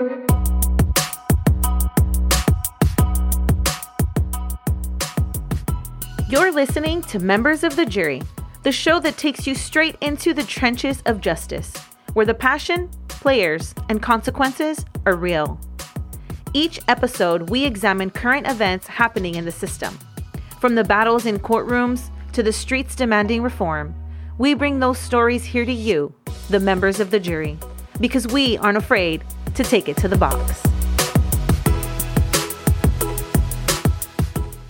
You're listening to Members of the Jury, the show that takes you straight into the trenches of justice, where the passion, players, and consequences are real. Each episode, we examine current events happening in the system. From the battles in courtrooms to the streets demanding reform, we bring those stories here to you, the members of the jury, because we aren't afraid to take it to the box.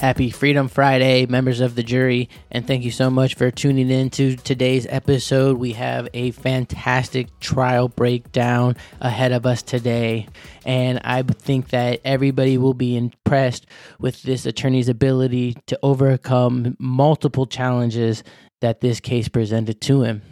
Happy Freedom Friday, members of the jury, and thank you so much for tuning in to today's episode. We have a fantastic trial breakdown ahead of us today, and I think that everybody will be impressed with this attorney's ability to overcome multiple challenges that this case presented to him.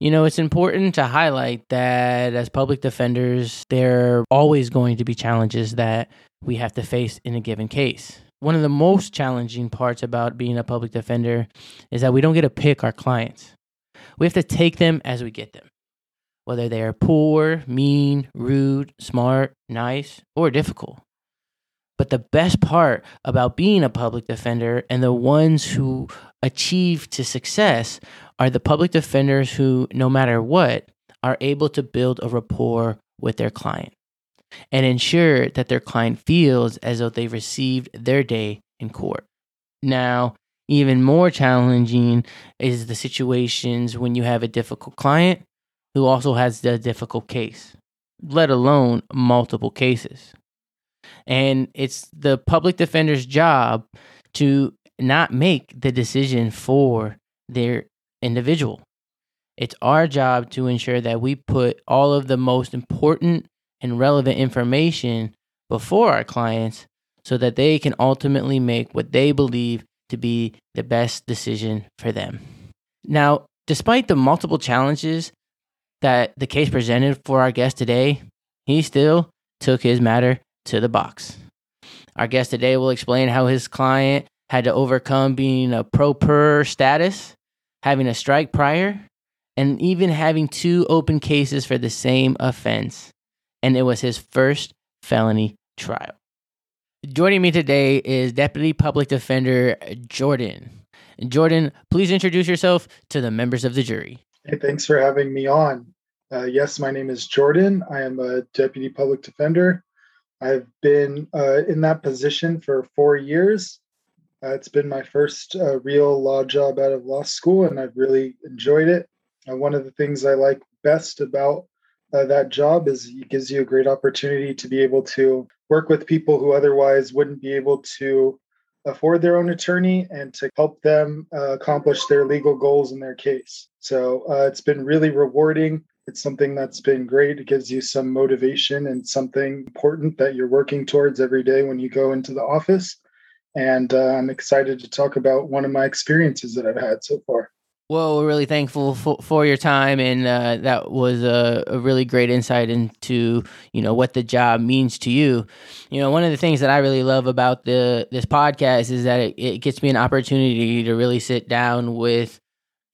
You know, it's important to highlight that as public defenders, there are always going to be challenges that we have to face in a given case one of the most challenging parts about being a public defender is that we don't get to pick our clients. We have to take them as we get them, whether they are poor, mean, rude, smart, nice, or difficult. But the best part about being a public defender and the ones who achieve to success are the public defenders who, no matter what, are able to build a rapport with their client and ensure that their client feels as though they've received their day in court. Now, even more challenging is the situations when you have a difficult client who also has a difficult case, let alone multiple cases. And it's the public defender's job to not make the decision for their individual. It's our job to ensure that we put all of the most important and relevant information before our clients so that they can ultimately make what they believe to be the best decision for them. Now, despite the multiple challenges that the case presented for our guest today, he still took his matter to the box. Our guest today will explain how his client had to overcome being a pro per status, having a strike prior, and even having two open cases for the same offense and it was his first felony trial. Joining me today is Deputy Public Defender Jordan. Jordan, please introduce yourself to the members of the jury. Hey, thanks for having me on. Uh, yes, my name is Jordan. I am a Deputy Public Defender. I've been uh, in that position for four years. Uh, it's been my first uh, real law job out of law school, and I've really enjoyed it. One of the things I like best about uh, that job is it gives you a great opportunity to be able to work with people who otherwise wouldn't be able to afford their own attorney and to help them uh, accomplish their legal goals in their case. So uh, it's been really rewarding. It's something that's been great. It gives you some motivation and something important that you're working towards every day when you go into the office. And uh, I'm excited to talk about one of my experiences that I've had so far. Well, we're really thankful for, for your time, and uh, that was a, a, really great insight into you know what the job means to you. You know, one of the things that I really love about the this podcast is that it, it gets me an opportunity to really sit down with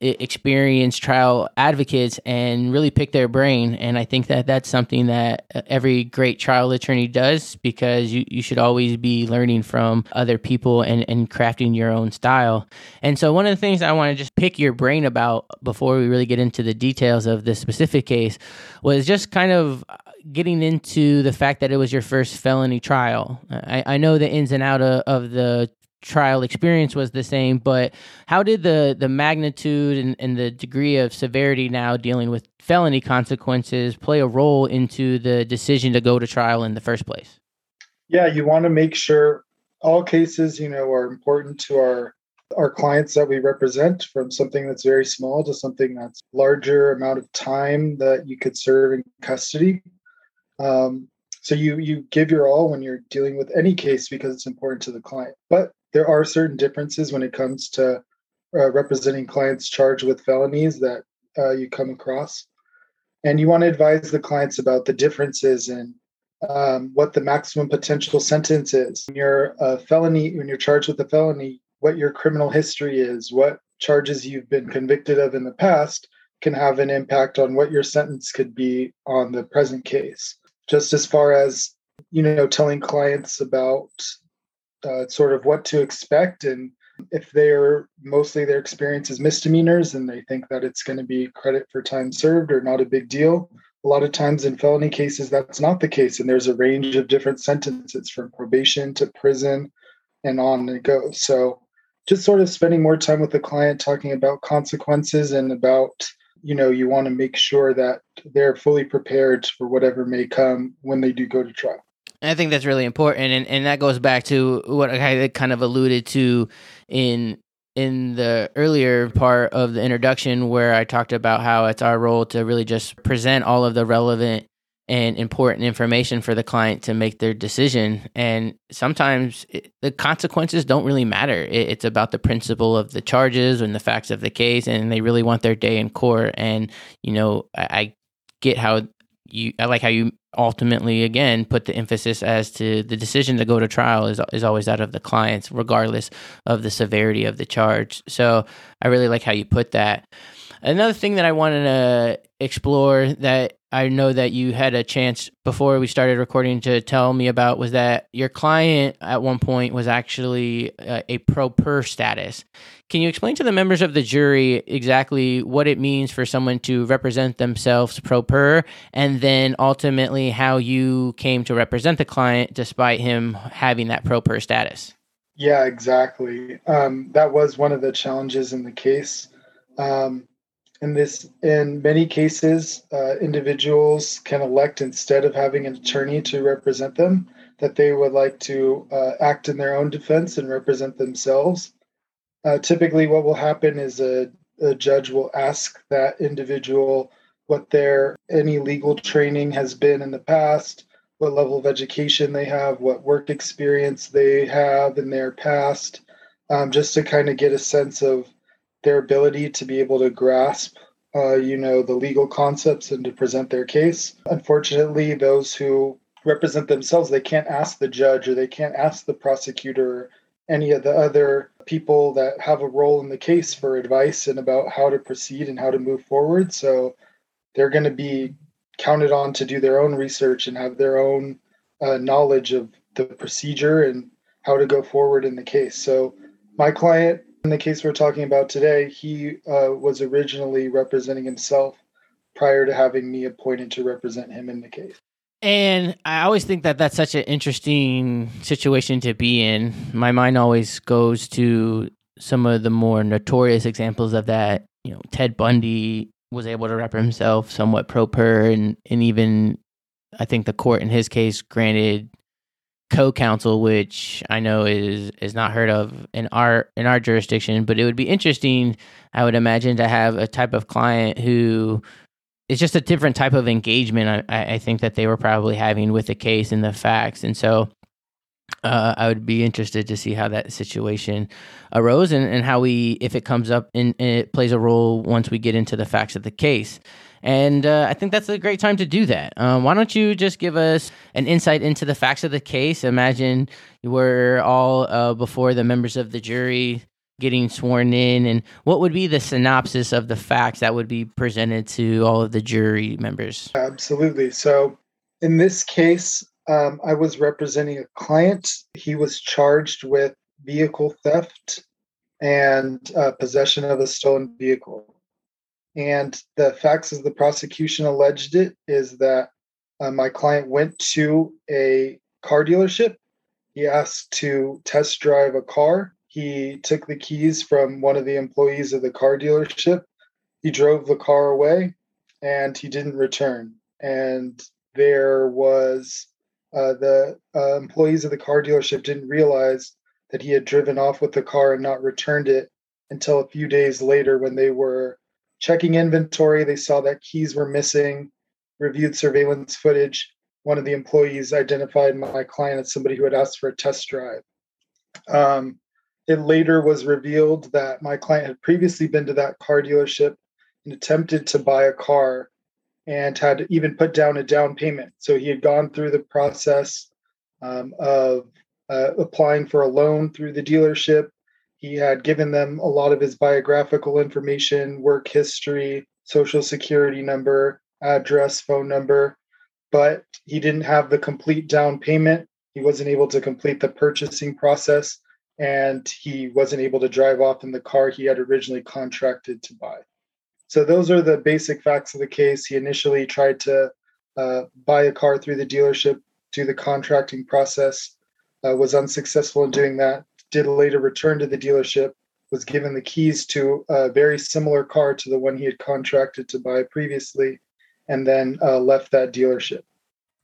experienced trial advocates and really pick their brain. And I think that that's something that uh, every great trial attorney does because you, you should always be learning from other people and, and crafting your own style. And so, one of the things I want to just pick your brain about before we really get into the details of this specific case was just kind of uh, getting into the fact that it was your first felony trial. I, I know the ins and out of, of the trial experience was the same, but how did the the magnitude and, and the degree of severity now dealing with felony consequences play a role into the decision to go to trial in the first place? Yeah, you want to make sure all cases, you know, are important to our our clients that we represent from something that's very small to something that's larger amount of time that you could serve in custody. Um, so you you give your all when you're dealing with any case because it's important to the client. But there are certain differences when it comes to uh, representing clients charged with felonies that uh, you come across. And you want to advise the clients about the differences in um, what the maximum potential sentence is. When you're a felony, when you're charged with a felony, what your criminal history is, what charges you've been convicted of in the past can have an impact on what your sentence could be on the present case. just as far as you know telling clients about uh, sort of what to expect and if they're mostly their experience is misdemeanors and they think that it's going to be credit for time served or not a big deal a lot of times in felony cases that's not the case and there's a range of different sentences from probation to prison and on and it goes so just sort of spending more time with the client talking about consequences and about you know you want to make sure that they're fully prepared for whatever may come when they do go to trial I think that's really important, and, and that goes back to what I kind of alluded to in in the earlier part of the introduction, where I talked about how it's our role to really just present all of the relevant and important information for the client to make their decision. And sometimes it, the consequences don't really matter. It, it's about the principle of the charges and the facts of the case, and they really want their day in court. And you know, I, I get how you I like how you ultimately again put the emphasis as to the decision to go to trial is is always out of the clients regardless of the severity of the charge. So I really like how you put that. Another thing that I wanted to explore that I know that you had a chance before we started recording to tell me about was that your client at one point was actually uh, a pro per status. Can you explain to the members of the jury exactly what it means for someone to represent themselves pro per and then ultimately how you came to represent the client despite him having that pro per status? Yeah, exactly. Um, that was one of the challenges in the case. Um, in this in many cases uh, individuals can elect instead of having an attorney to represent them that they would like to uh, act in their own defense and represent themselves. Uh, typically what will happen is a, a judge will ask that individual what their any legal training has been in the past what level of education they have what work experience they have in their past um, just to kind of get a sense of their ability to be able to grasp, uh, you know, the legal concepts and to present their case. Unfortunately, those who represent themselves, they can't ask the judge or they can't ask the prosecutor or any of the other people that have a role in the case for advice and about how to proceed and how to move forward. So they're going to be counted on to do their own research and have their own uh, knowledge of the procedure and how to go forward in the case. So my client in the case we're talking about today, he uh, was originally representing himself prior to having me appointed to represent him in the case. And I always think that that's such an interesting situation to be in. My mind always goes to some of the more notorious examples of that. You know, Ted Bundy was able to rep himself somewhat pro per, and, and even I think the court in his case granted co-counsel, which I know is is not heard of in our in our jurisdiction, but it would be interesting, I would imagine, to have a type of client who it's just a different type of engagement. I, I think that they were probably having with the case and the facts, and so uh, I would be interested to see how that situation arose and, and how we, if it comes up and, and it plays a role once we get into the facts of the case. And uh, I think that's a great time to do that. Um, why don't you just give us an insight into the facts of the case? Imagine we're all uh, before the members of the jury getting sworn in, and what would be the synopsis of the facts that would be presented to all of the jury members? Absolutely. So, in this case, um, I was representing a client. He was charged with vehicle theft and uh, possession of a stolen vehicle. And the facts as the prosecution alleged it is that uh, my client went to a car dealership. He asked to test drive a car. He took the keys from one of the employees of the car dealership. He drove the car away and he didn't return. And there was uh, the uh, employees of the car dealership didn't realize that he had driven off with the car and not returned it until a few days later when they were Checking inventory, they saw that keys were missing, reviewed surveillance footage. One of the employees identified my client as somebody who had asked for a test drive. Um, it later was revealed that my client had previously been to that car dealership and attempted to buy a car and had even put down a down payment. So he had gone through the process um, of uh, applying for a loan through the dealership, he had given them a lot of his biographical information, work history, social security number, address, phone number. but he didn't have the complete down payment. He wasn't able to complete the purchasing process, and he wasn't able to drive off in the car he had originally contracted to buy. So, those are the basic facts of the case. He initially tried to uh, buy a car through the dealership, do the contracting process, uh, was unsuccessful in doing that, did later return to the dealership, was given the keys to a very similar car to the one he had contracted to buy previously, and then uh, left that dealership.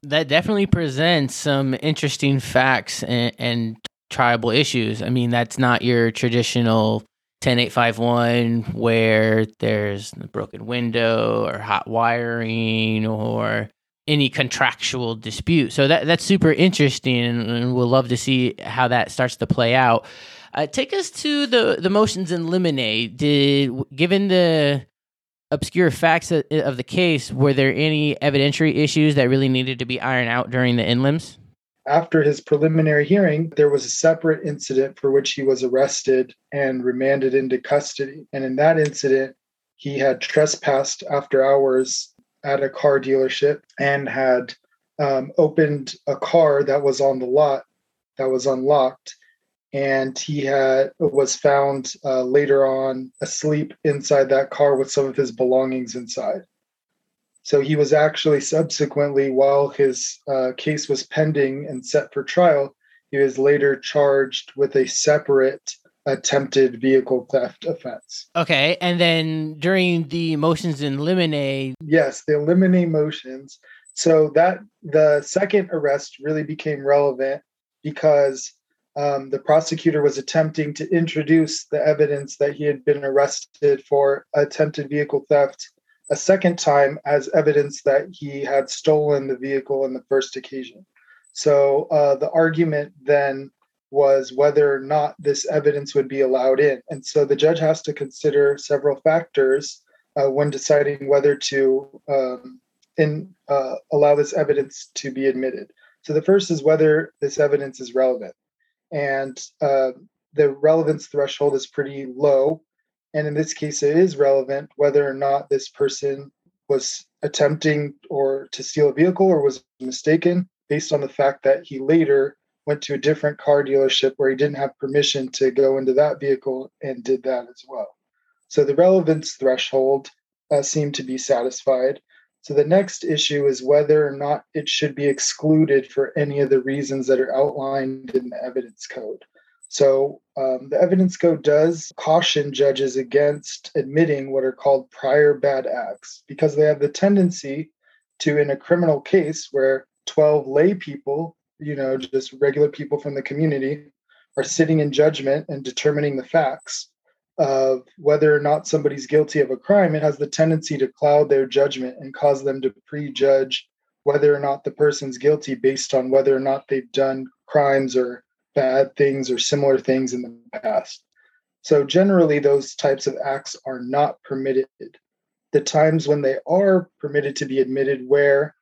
That definitely presents some interesting facts and, and triable issues. I mean, that's not your traditional 10851 where there's a broken window or hot wiring or any contractual dispute. So that that's super interesting, and, we'll love to see how that starts to play out. Uh, take us to the the motions in limine. Did given the obscure facts of, of the case, were there any evidentiary issues that really needed to be ironed out during the in inlims? After his preliminary hearing, there was a separate incident for which he was arrested and remanded into custody. And in that incident, he had trespassed after hours at a car dealership and had um, opened a car that was on the lot that was unlocked and he had was found uh, later on asleep inside that car with some of his belongings inside. So he was actually subsequently, while his uh, case was pending and set for trial, he was later charged with a separate attempted vehicle theft offense. Okay, and then during the motions in limine, yes, the limine motions. So that the second arrest really became relevant because um, the prosecutor was attempting to introduce the evidence that he had been arrested for attempted vehicle theft a second time as evidence that he had stolen the vehicle on the first occasion. So uh, the argument then was whether or not this evidence would be allowed in. And so the judge has to consider several factors uh, when deciding whether to um, in, uh, allow this evidence to be admitted. So the first is whether this evidence is relevant and uh, the relevance threshold is pretty low. And in this case, it is relevant whether or not this person was attempting or to steal a vehicle or was mistaken based on the fact that he later went to a different car dealership where he didn't have permission to go into that vehicle and did that as well. So the relevance threshold uh, seemed to be satisfied. So the next issue is whether or not it should be excluded for any of the reasons that are outlined in the evidence code. So um, the evidence code does caution judges against admitting what are called prior bad acts because they have the tendency to, in a criminal case where 12 lay people, you know, just regular people from the community, are sitting in judgment and determining the facts, of whether or not somebody's guilty of a crime, it has the tendency to cloud their judgment and cause them to prejudge whether or not the person's guilty based on whether or not they've done crimes or bad things or similar things in the past. So, generally, those types of acts are not permitted. The times when they are permitted to be admitted where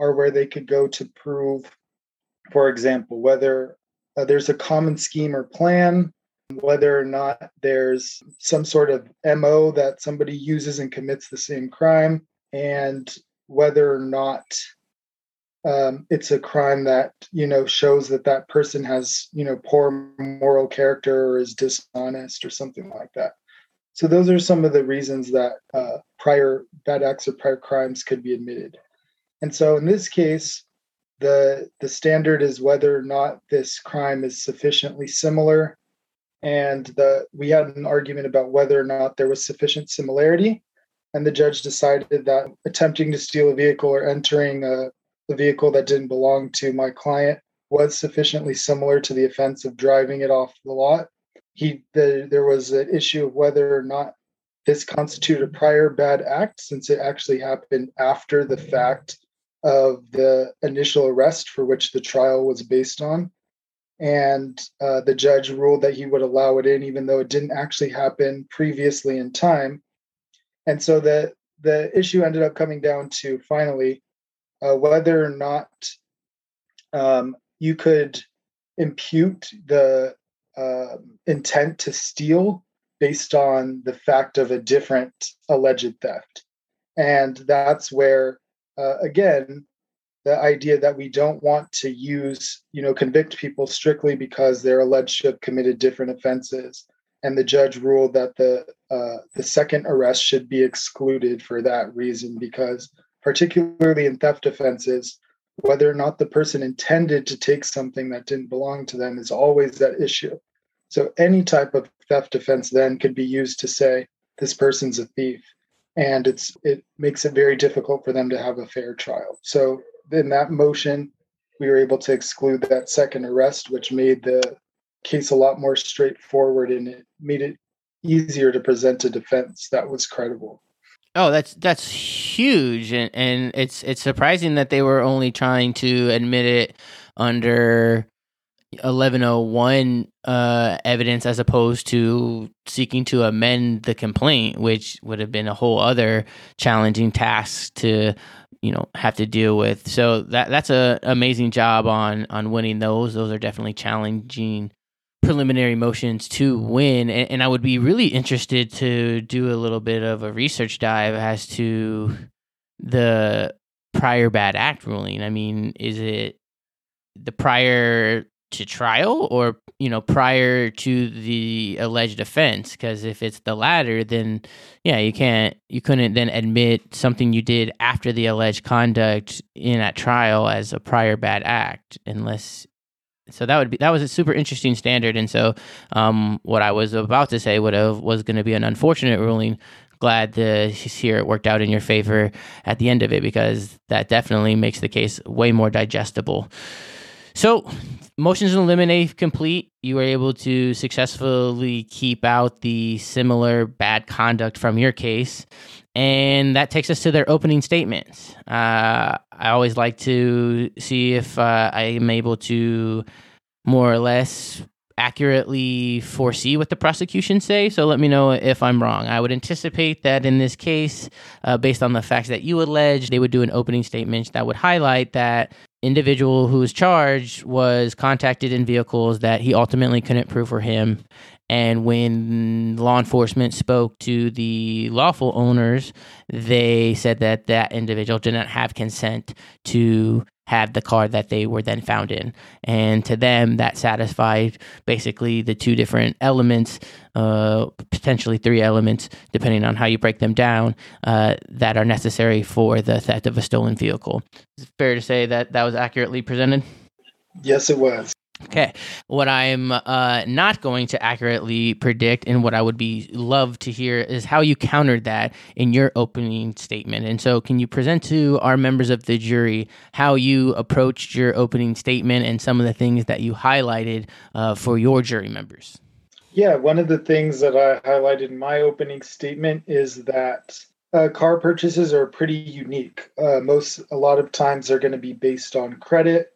are where they could go to prove, for example, whether uh, there's a common scheme or plan whether or not there's some sort of MO that somebody uses and commits the same crime, and whether or not um, it's a crime that you know shows that that person has you know poor moral character or is dishonest or something like that. So those are some of the reasons that uh, prior bad acts or prior crimes could be admitted. And so in this case, the the standard is whether or not this crime is sufficiently similar. And the we had an argument about whether or not there was sufficient similarity. And the judge decided that attempting to steal a vehicle or entering a, a vehicle that didn't belong to my client was sufficiently similar to the offense of driving it off the lot. He the, there was an issue of whether or not this constituted a prior bad act since it actually happened after the fact of the initial arrest for which the trial was based on. And uh, the judge ruled that he would allow it in even though it didn't actually happen previously in time. And so the the issue ended up coming down to finally uh, whether or not um, you could impute the uh, intent to steal based on the fact of a different alleged theft. And that's where uh, again the idea that we don't want to use, you know, convict people strictly because they're alleged to have committed different offenses. And the judge ruled that the uh, the second arrest should be excluded for that reason, because particularly in theft offenses, whether or not the person intended to take something that didn't belong to them is always that issue. So any type of theft offense then could be used to say this person's a thief, and it's it makes it very difficult for them to have a fair trial. So in that motion, we were able to exclude that second arrest, which made the case a lot more straightforward and it made it easier to present a defense that was credible. Oh, that's that's huge, and and it's it's surprising that they were only trying to admit it under 1101 uh, evidence as opposed to seeking to amend the complaint, which would have been a whole other challenging task to you know have to deal with. So that that's a amazing job on on winning those. Those are definitely challenging preliminary motions to win and, and, i would be really interested to do a little bit of a research dive as to the prior bad act ruling i mean is it the prior to trial or you know prior to the alleged offense because if it's the latter then yeah you can't you couldn't then admit something you did after the alleged conduct in that trial as a prior bad act unless so that would be that was a super interesting standard and so um, what i was about to say would have was going to be an unfortunate ruling. Glad to hear it worked out in your favor at the end of it because that definitely makes the case way more digestible. So motions to eliminate complete you were able to successfully keep out the similar bad conduct from your case. And that takes us to their opening statements. Uh, I always like to see if uh, I am able to more or less accurately foresee what the prosecution say. So let me know if i'm wrong. I would anticipate that in this case uh, based on the facts that you allege they would do an opening statement that would highlight that individual who was charged was contacted in vehicles that he ultimately couldn't prove were him. And when law enforcement spoke to the lawful owners, they said that that individual did not have consent to have the car that they were then found in. And to them, that satisfied basically the two different elements, uh, potentially three elements, depending on how you break them down, uh, that are necessary for the theft of a stolen vehicle. Is it fair to say that that was accurately presented? Yes, it was. Okay. What I'm uh, not going to accurately predict and what I would be love to hear is how you countered that in your opening statement. And so, can you present to our members of the jury how you approached your opening statement and some of the things that you highlighted uh, for your jury members? Yeah, one of the things that I highlighted in my opening statement is that uh, car purchases are pretty unique. Uh, most, a lot of times, they're going to be based on credit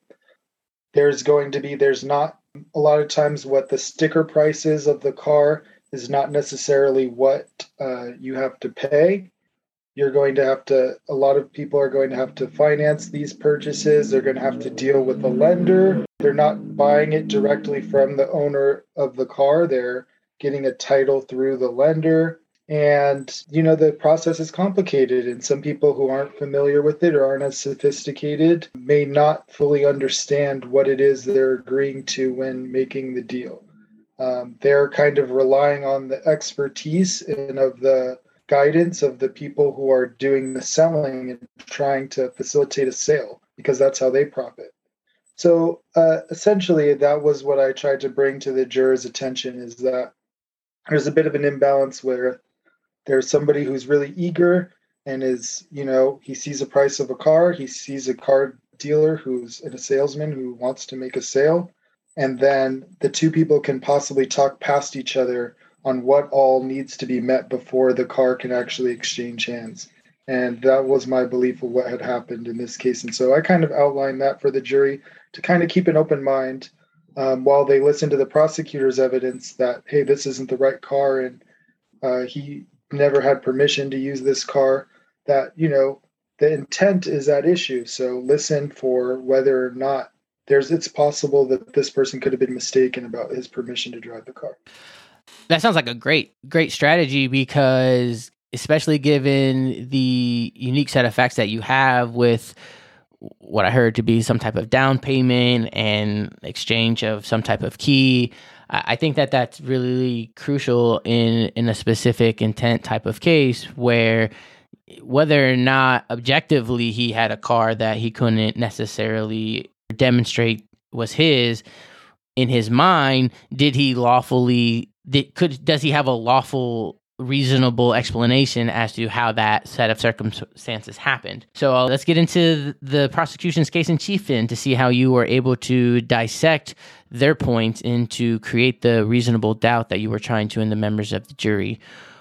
there's going to be there's not a lot of times what the sticker price is of the car is not necessarily what uh, you have to pay. You're going to have to a lot of people are going to have to finance these purchases. They're going to have to deal with the lender. They're not buying it directly from the owner of the car. They're getting a title through the lender and, you know, the process is complicated, and some people who aren't familiar with it or aren't as sophisticated may not fully understand what it is they're agreeing to when making the deal. Um, they're kind of relying on the expertise and of the guidance of the people who are doing the selling and trying to facilitate a sale because that's how they profit. So uh, essentially, that was what I tried to bring to the jurors' attention is that there's a bit of an imbalance where there's somebody who's really eager and is, you know, he sees the price of a car, he sees a car dealer who's a salesman who wants to make a sale, and then the two people can possibly talk past each other on what all needs to be met before the car can actually exchange hands. And that was my belief of what had happened in this case. And so I kind of outlined that for the jury to kind of keep an open mind um, while they listen to the prosecutor's evidence that, hey, this isn't the right car. And uh, he never had permission to use this car that you know the intent is at issue so listen for whether or not there's it's possible that this person could have been mistaken about his permission to drive the car that sounds like a great great strategy because especially given the unique set of facts that you have with what I heard to be some type of down payment and exchange of some type of key. I think that that's really crucial in in a specific intent type of case where whether or not objectively he had a car that he couldn't necessarily demonstrate was his in his mind did he lawfully did, could does he have a lawful reasonable explanation as to how that set of circumstances happened. So uh, let's get into the prosecution's case in chief then to see how you were able to dissect their points and to create the reasonable doubt that you were trying to in the members of the jury.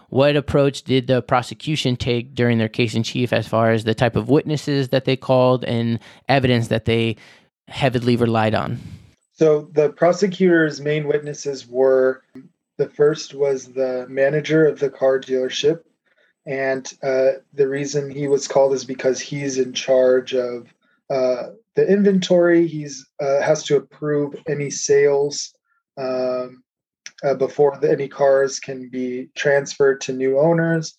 What approach did the prosecution take during their case in chief as far as the type of witnesses that they called and evidence that they heavily relied on? So the prosecutor's main witnesses were the first was the manager of the car dealership. And uh, the reason he was called is because he's in charge of uh, the inventory. He's uh, has to approve any sales um, uh, before the, any cars can be transferred to new owners.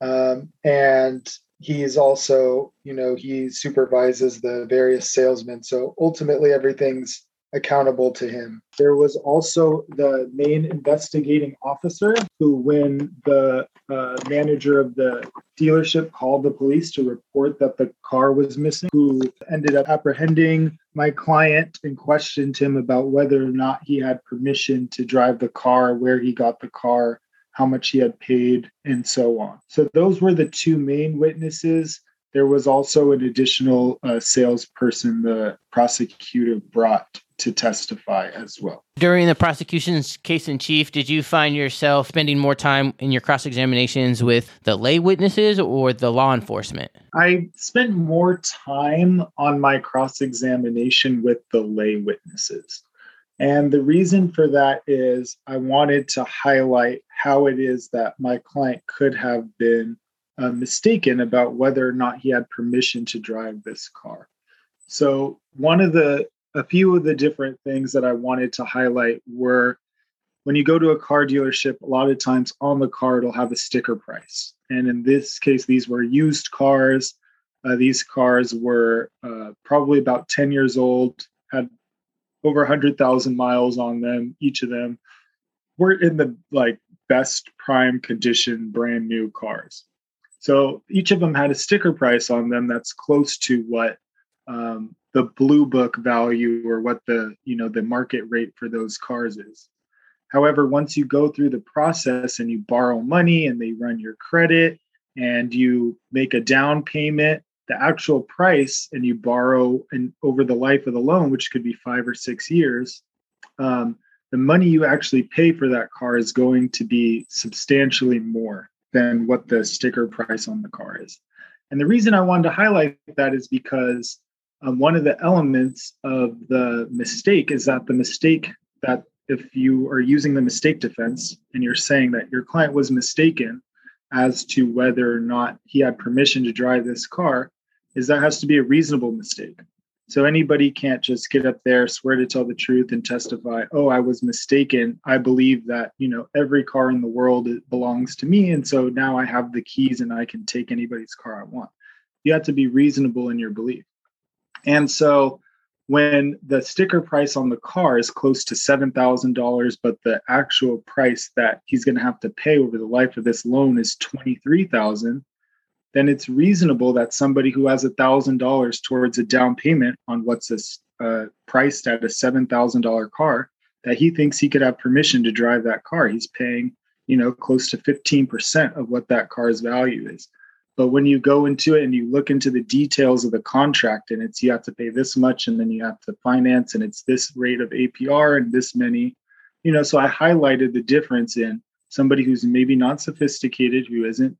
Um, and he is also, you know, he supervises the various salesmen. So ultimately, everything's accountable to him. There was also the main investigating officer who, when the uh, manager of the dealership called the police to report that the car was missing, who ended up apprehending my client and questioned him about whether or not he had permission to drive the car, where he got the car. How much he had paid, and so on. So, those were the two main witnesses there was also an additional uh, salesperson the prosecutor brought to testify as well. During the prosecution's case in chief, did you find yourself spending more time in your cross examinations with the lay witnesses or the law enforcement? I spent more time on my cross examination with the lay witnesses. And the reason for that is I wanted to highlight how it is that my client could have been uh, mistaken about whether or not he had permission to drive this car. So, one of the a few of the different things that I wanted to highlight were when you go to a car dealership, a lot of times on the car it'll have a sticker price. And in this case, these were used cars. Uh, these cars were uh, probably about 10 years old, had over 100,000 miles on them. Each of them were in the like best prime condition, brand new cars. So each of them had a sticker price on them that's close to what um, the blue book value or what the you know the market rate for those cars is. However once you go through the process and you borrow money and they run your credit and you make a down payment the actual price and you borrow and over the life of the loan which could be five or six years um, the money you actually pay for that car is going to be substantially more than what the sticker price on the car is. And the reason i wanted to highlight that is because um, one of the elements of the mistake is that the mistake that if you are using the mistake defense and you're saying that your client was mistaken as to whether or not he had permission to drive this car is that has to be a reasonable mistake so anybody can't just get up there swear to tell the truth and testify oh i was mistaken. I believe that you know every car in the world belongs to me and so now i have the keys and i can take anybody's car i want. You have to be reasonable in your belief. And so when the sticker price on the car is close to $7,000, but the actual price that he's going to have to pay over the life of this loan is 23,000, then it's reasonable that somebody who has a $1,000 towards a down payment on what's this, uh, priced at a $7,000 car, that he thinks he could have permission to drive that car. He's paying, you know, close to 15% of what that car's value is. But when you go into it and you look into the details of the contract, and it's you have to pay this much, and then you have to finance, and it's this rate of APR and this many, you know. So I highlighted the difference in somebody who's maybe not sophisticated, who isn't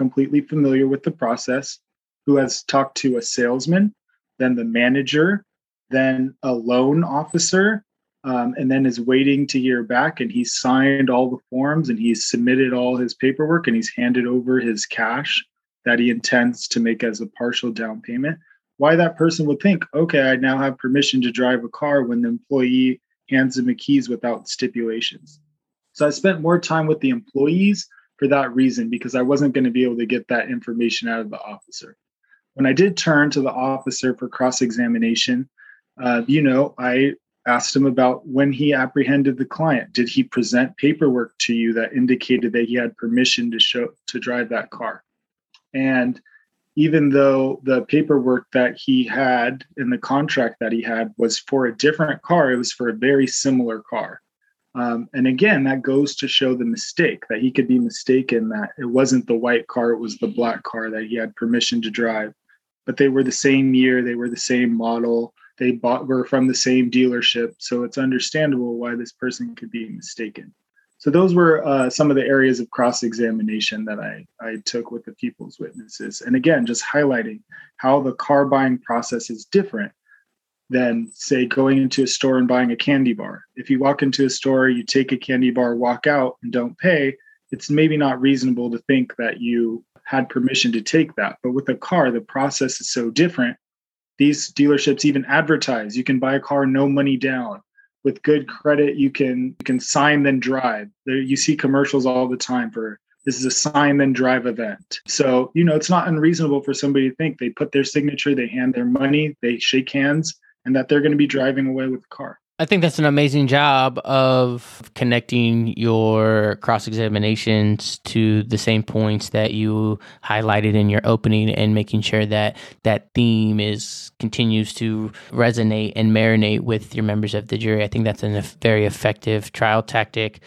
completely familiar with the process, who has talked to a salesman, then the manager, then a loan officer, um, and then is waiting to hear back. And he's signed all the forms and he's submitted all his paperwork and he's handed over his cash that he intends to make as a partial down payment, why that person would think, okay, I now have permission to drive a car when the employee hands him the keys without stipulations. So I spent more time with the employees for that reason because I wasn't going to be able to get that information out of the officer. when I did turn to the officer for cross examination, uh, you know, I asked him about when he apprehended the client. Did he present paperwork to you that indicated that he had permission to show to drive that car? And even though the paperwork that he had in the contract that he had was for a different car, it was for a very similar car. Um, and again, that goes to show the mistake that he could be mistaken that it wasn't the white car, it was the black car that he had permission to drive. But they were the same year, they were the same model, they bought were from the same dealership. So it's understandable why this person could be mistaken. So those were uh, some of the areas of cross examination that I, I took with the people's witnesses. And again, just highlighting how the car buying process is different than, say, going into a store and buying a candy bar. If you walk into a store, you take a candy bar, walk out, and don't pay, it's maybe not reasonable to think that you had permission to take that. But with a car, the process is so different. These dealerships even advertise you can buy a car no money down with good credit you can you can sign then drive there you see commercials all the time for this is a sign then drive event so you know it's not unreasonable for somebody to think they put their signature they hand their money they shake hands and that they're going to be driving away with the car I think that's an amazing job of connecting your cross examinations to the same points that you highlighted in your opening and making sure that that theme is continues to resonate and marinate with your members of the jury. I think that's a very effective trial tactic.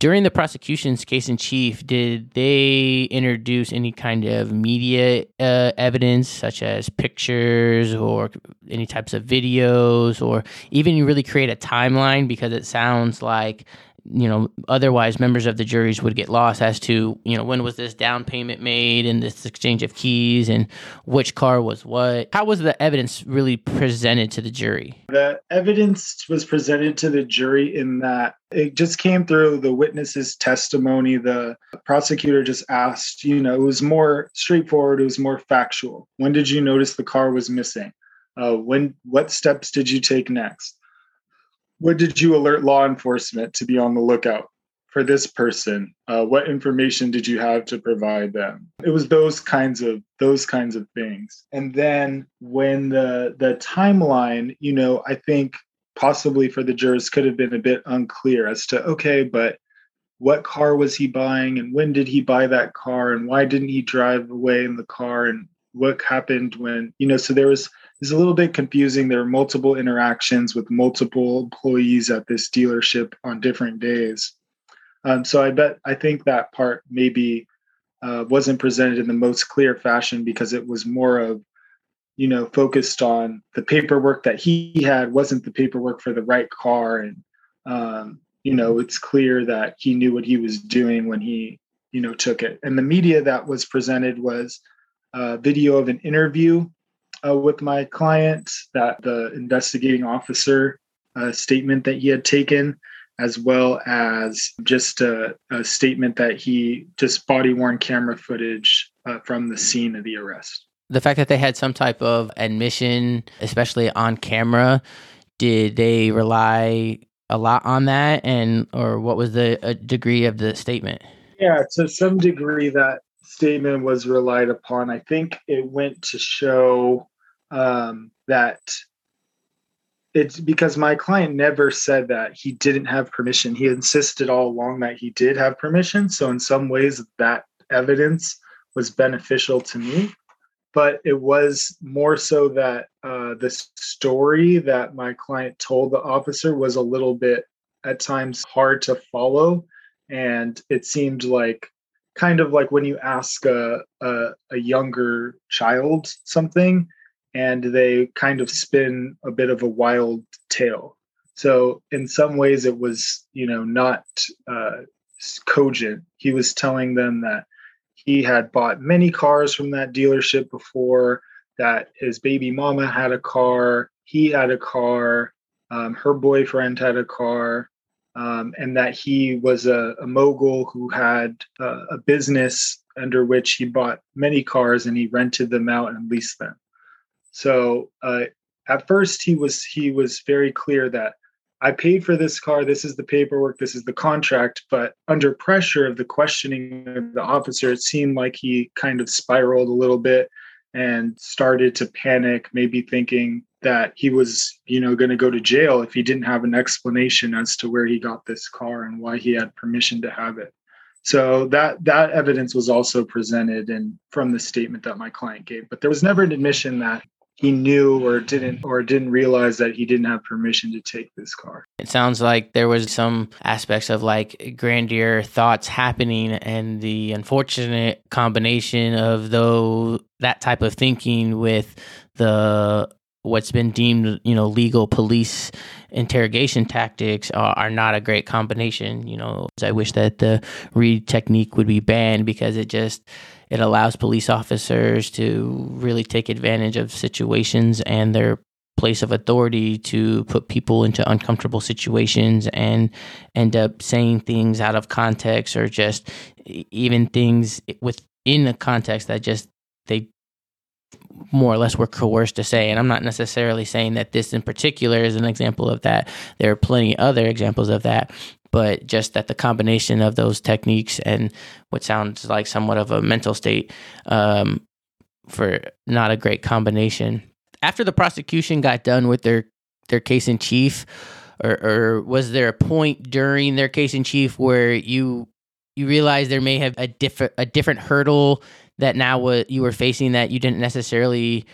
During the prosecution's case in chief, did they introduce any kind of media uh, evidence, such as pictures or any types of videos, or even really create a timeline? Because it sounds like you know otherwise members of the juries would get lost as to you know when was this down payment made and this exchange of keys and which car was what. How was the evidence really presented to the jury? The evidence was presented to the jury in that it just came through the witness's testimony. The prosecutor just asked you know it was more straightforward it was more factual. When did you notice the car was missing? Uh, when what steps did you take next what did you alert law enforcement to be on the lookout for this person? Uh, what information did you have to provide them? It was those kinds of those kinds of things. And then when the the timeline you know i think possibly for the jurors could have been a bit unclear as to okay but what car was he buying and when did he buy that car and why didn't he drive away in the car and what happened when you know so there was is a little bit confusing. There are multiple interactions with multiple employees at this dealership on different days. Um, so I bet I think that part maybe uh, wasn't presented in the most clear fashion because it was more of you know focused on the paperwork that he had wasn't the paperwork for the right car and um, you know it's clear that he knew what he was doing when he you know took it and the media that was presented was a video of an interview uh, with my client that the investigating officer uh, statement that he had taken, as well as just a, a statement that he just body worn camera footage uh, from the scene of the arrest. The fact that they had some type of admission, especially on camera, did they rely a lot on that, and or what was the degree of the statement? Yeah, to some degree, that statement was relied upon. I think it went to show um, that it's because my client never said that he didn't have permission. He insisted all along that he did have permission. So, in some ways, that evidence was beneficial to me. But it was more so that uh, the story that my client told the officer was a little bit, at times, hard to follow. And it seemed like kind of like when you ask a, a, a younger child something and they kind of spin a bit of a wild tale. So in some ways, it was you know not uh, cogent. He was telling them that he had bought many cars from that dealership before. That his baby mama had a car, he had a car, um, her boyfriend had a car, um, and that he was a, a mogul who had uh, a business under which he bought many cars and he rented them out and leased them. So uh, at first he was he was very clear that I paid for this car. This is the paperwork. This is the contract. But under pressure of the questioning of the officer, it seemed like he kind of spiraled a little bit and started to panic, maybe thinking that he was, you know, going to go to jail if he didn't have an explanation as to where he got this car and why he had permission to have it. So that that evidence was also presented and from the statement that my client gave, but there was never an admission that he knew or didn't or didn't realize that he didn't have permission to take this car. It sounds like there was some aspects of like grandeur thoughts happening and the unfortunate combination of though that type of thinking with the what's been deemed you know legal police interrogation tactics are, are, not a great combination you know i wish that the reid technique would be banned because it just it allows police officers to really take advantage of situations and their place of authority to put people into uncomfortable situations and end up saying things out of context or just even things within the context that just they more or less were coerced to say. And I'm not necessarily saying that this in particular is an example of that. There are plenty other examples of that, but just that the combination of those techniques and what sounds like somewhat of a mental state um, for not a great combination. After the prosecution got done with their their case in chief, or, or was there a point during their case in chief where you you realized there may have a different a different hurdle that now what you were facing that you didn't necessarily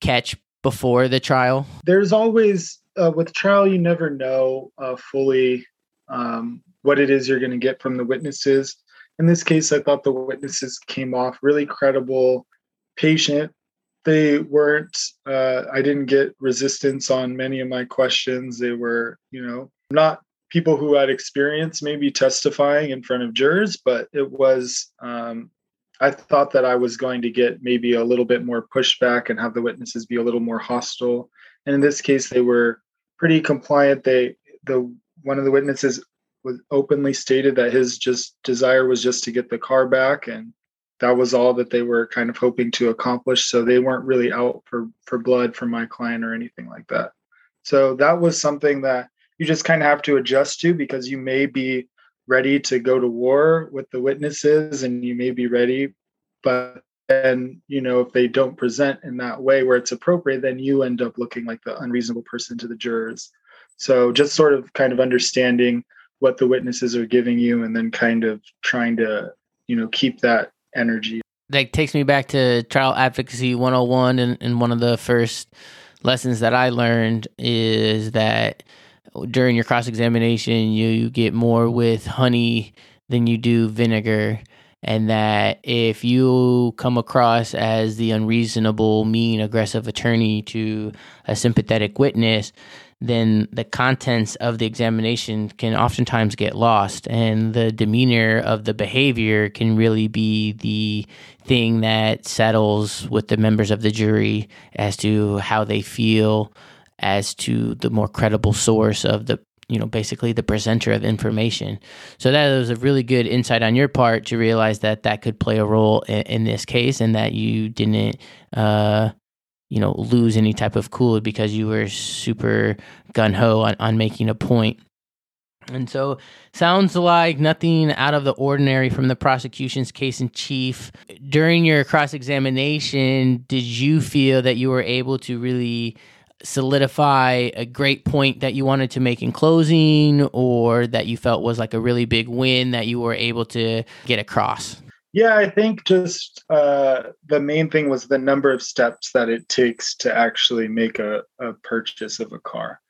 catch before the trial? There's always uh, with trial you never know uh, fully um, what it is you're going to get from the witnesses. In this case, I thought the witnesses came off really credible, patient. They weren't. Uh, I didn't get resistance on many of my questions. They were, you know, not people who had experience maybe testifying in front of jurors, but it was um, I thought that I was going to get maybe a little bit more pushback and have the witnesses be a little more hostile. And in this case, they were pretty compliant. They the one of the witnesses was openly stated that his just desire was just to get the car back, and that was all that they were kind of hoping to accomplish. So they weren't really out for for blood from my client or anything like that. So that was something that you just kind of have to adjust to because you may be ready to go to war with the witnesses and you may be ready but then you know if they don't present in that way where it's appropriate then you end up looking like the unreasonable person to the jurors. So just sort of kind of understanding what the witnesses are giving you and then kind of trying to you know keep that energy. That takes me back to trial advocacy 101 and, and one of the first lessons that i learned is that during your cross examination, you, you get more with honey than you do vinegar. And that if you come across as the unreasonable, mean, aggressive attorney to a sympathetic witness, then the contents of the examination can oftentimes get lost. And the demeanor of the behavior can really be the thing that settles with the members of the jury as to how they feel as to the more credible source of the you know basically the presenter of information so that was a really good insight on your part to realize that that could play a role in, in this case and that you didn't uh you know lose any type of cool because you were super gun-ho on, on making a point and so sounds like nothing out of the ordinary from the prosecution's case in chief. During your cross examination, did you feel that you were able to really solidify a great point that you wanted to make in closing or that you felt was like a really big win that you were able to get across? Yeah, I think just uh, the main thing was the number of steps that it takes to actually make a, a purchase of a car.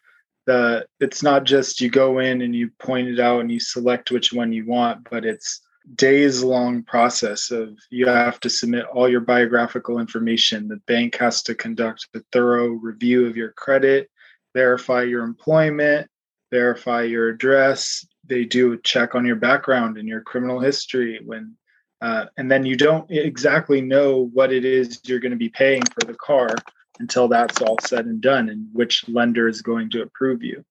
The, it's not just you go in and you point it out and you select which one you want, but it's days long process of you have to submit all your biographical information. The bank has to conduct a thorough review of your credit verify your employment verify your address. They do a check on your background and your criminal history when uh, and then you don't exactly know what it is you're going to be paying for the car until that's all said and done and which lender is going to approve you.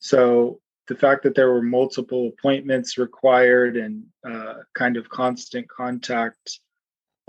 So the fact that there were multiple appointments required and uh, kind of constant contact.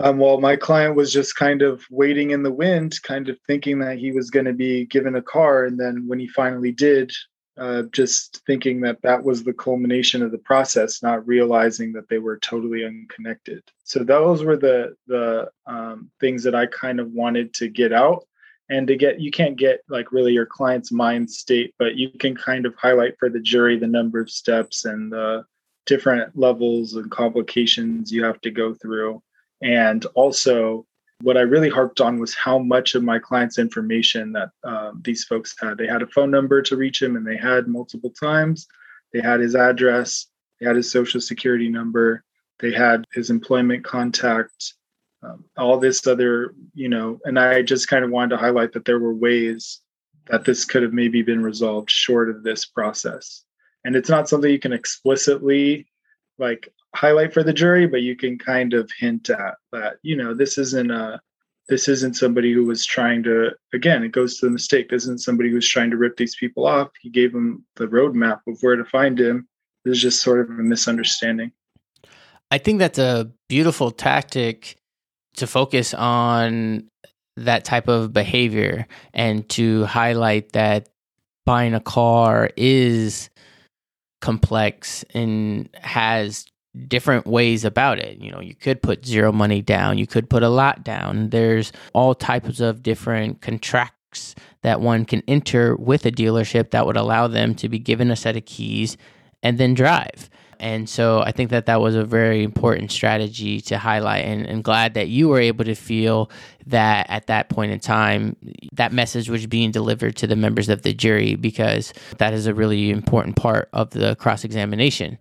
Um, while my client was just kind of waiting in the wind, kind of thinking that he was going to be given a car. And then when he finally did, uh, just thinking that that was the culmination of the process, not realizing that they were totally unconnected. So those were the the um, things that I kind of wanted to get out, and to get you can't get like really your client's mind state, but you can kind of highlight for the jury the number of steps and the different levels and complications you have to go through, and also what I really harped on was how much of my client's information that um, these folks had. They had a phone number to reach him, and they had multiple times. They had his address, they had his social security number, they had his employment contact, um, all this other, you know. And I just kind of wanted to highlight that there were ways that this could have maybe been resolved short of this process. And it's not something you can explicitly like highlight for the jury, but you can kind of hint at that, you know, this isn't a this isn't somebody who was trying to again, it goes to the mistake. This isn't somebody who's trying to rip these people off. He gave them the roadmap of where to find him. This is just sort of a misunderstanding. I think that's a beautiful tactic to focus on that type of behavior and to highlight that buying a car is complex and has different ways about it. You know, you could put zero money down, you could put a lot down. There's all types of different contracts that one can enter with a dealership that would allow them to be given a set of keys and then drive. And so I think that that was a very important strategy to highlight, and, and glad that you were able to feel that at that point in time, that message was being delivered to the members of the jury because that is a really important part of the cross examination.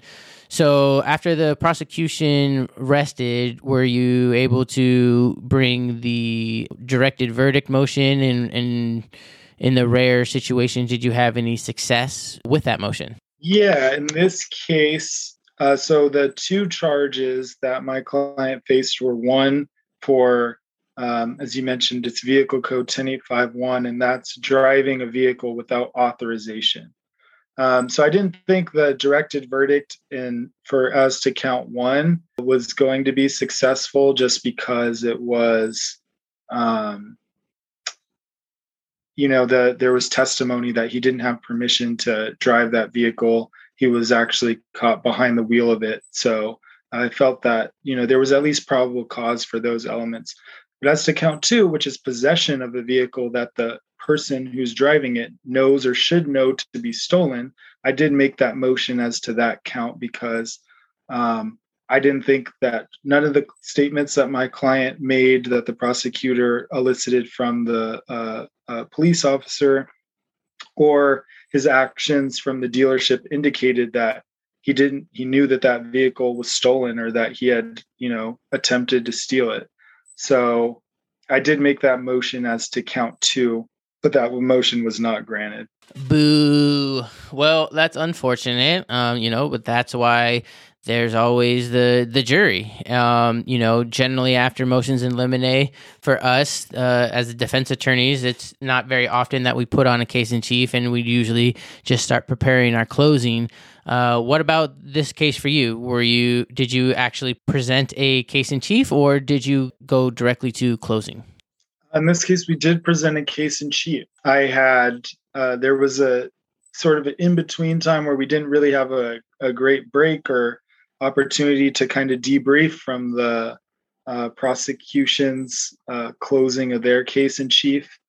So after the prosecution rested, were you able to bring the directed verdict motion and and in the rare situation did you have any success with that motion? Yeah, in this case, uh, so the two charges that my client faced were one for, um, as you mentioned, it's vehicle code 10851, and that's driving a vehicle without authorization. Um, so I didn't think the directed verdict in for us to count one was going to be successful just because it was, um, you know, the there was testimony that he didn't have permission to drive that vehicle. He was actually caught behind the wheel of it. So I felt that you know there was at least probable cause for those elements. But as to count two, which is possession of a vehicle that the person who's driving it knows or should know to be stolen. I did make that motion as to that count because um, I didn't think that none of the statements that my client made that the prosecutor elicited from the uh, uh, police officer or his actions from the dealership indicated that he didn't he knew that that vehicle was stolen or that he had you know attempted to steal it so i did make that motion as to count two but that motion was not granted. Boo. Well, that's unfortunate. Um, you know, but that's why there's always the the jury. Um, you know, generally after motions in limine for us uh, as defense attorneys, it's not very often that we put on a case in chief, and we usually just start preparing our closing. Uh, what about this case for you? Were you did you actually present a case in chief, or did you go directly to closing? in this case, we did present a case in chief. I had uh, there was a sort of an in between time where we didn't really have a, a great break or opportunity to kind of debrief from the uh, prosecution's uh, closing of their case in chief.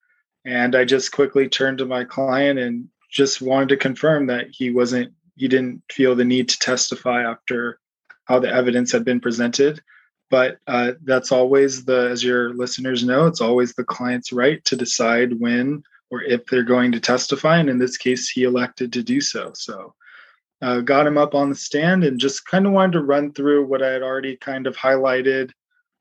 And I just quickly turned to my client and just wanted to confirm that he wasn't, he didn't feel the need to testify after how the evidence had been presented. But uh, that's always the as your listeners know it's always the client's right to decide when or if they're going to testify. And in this case he elected to do so. So uh, got him up on the stand and just kind of wanted to run through what i had already kind of highlighted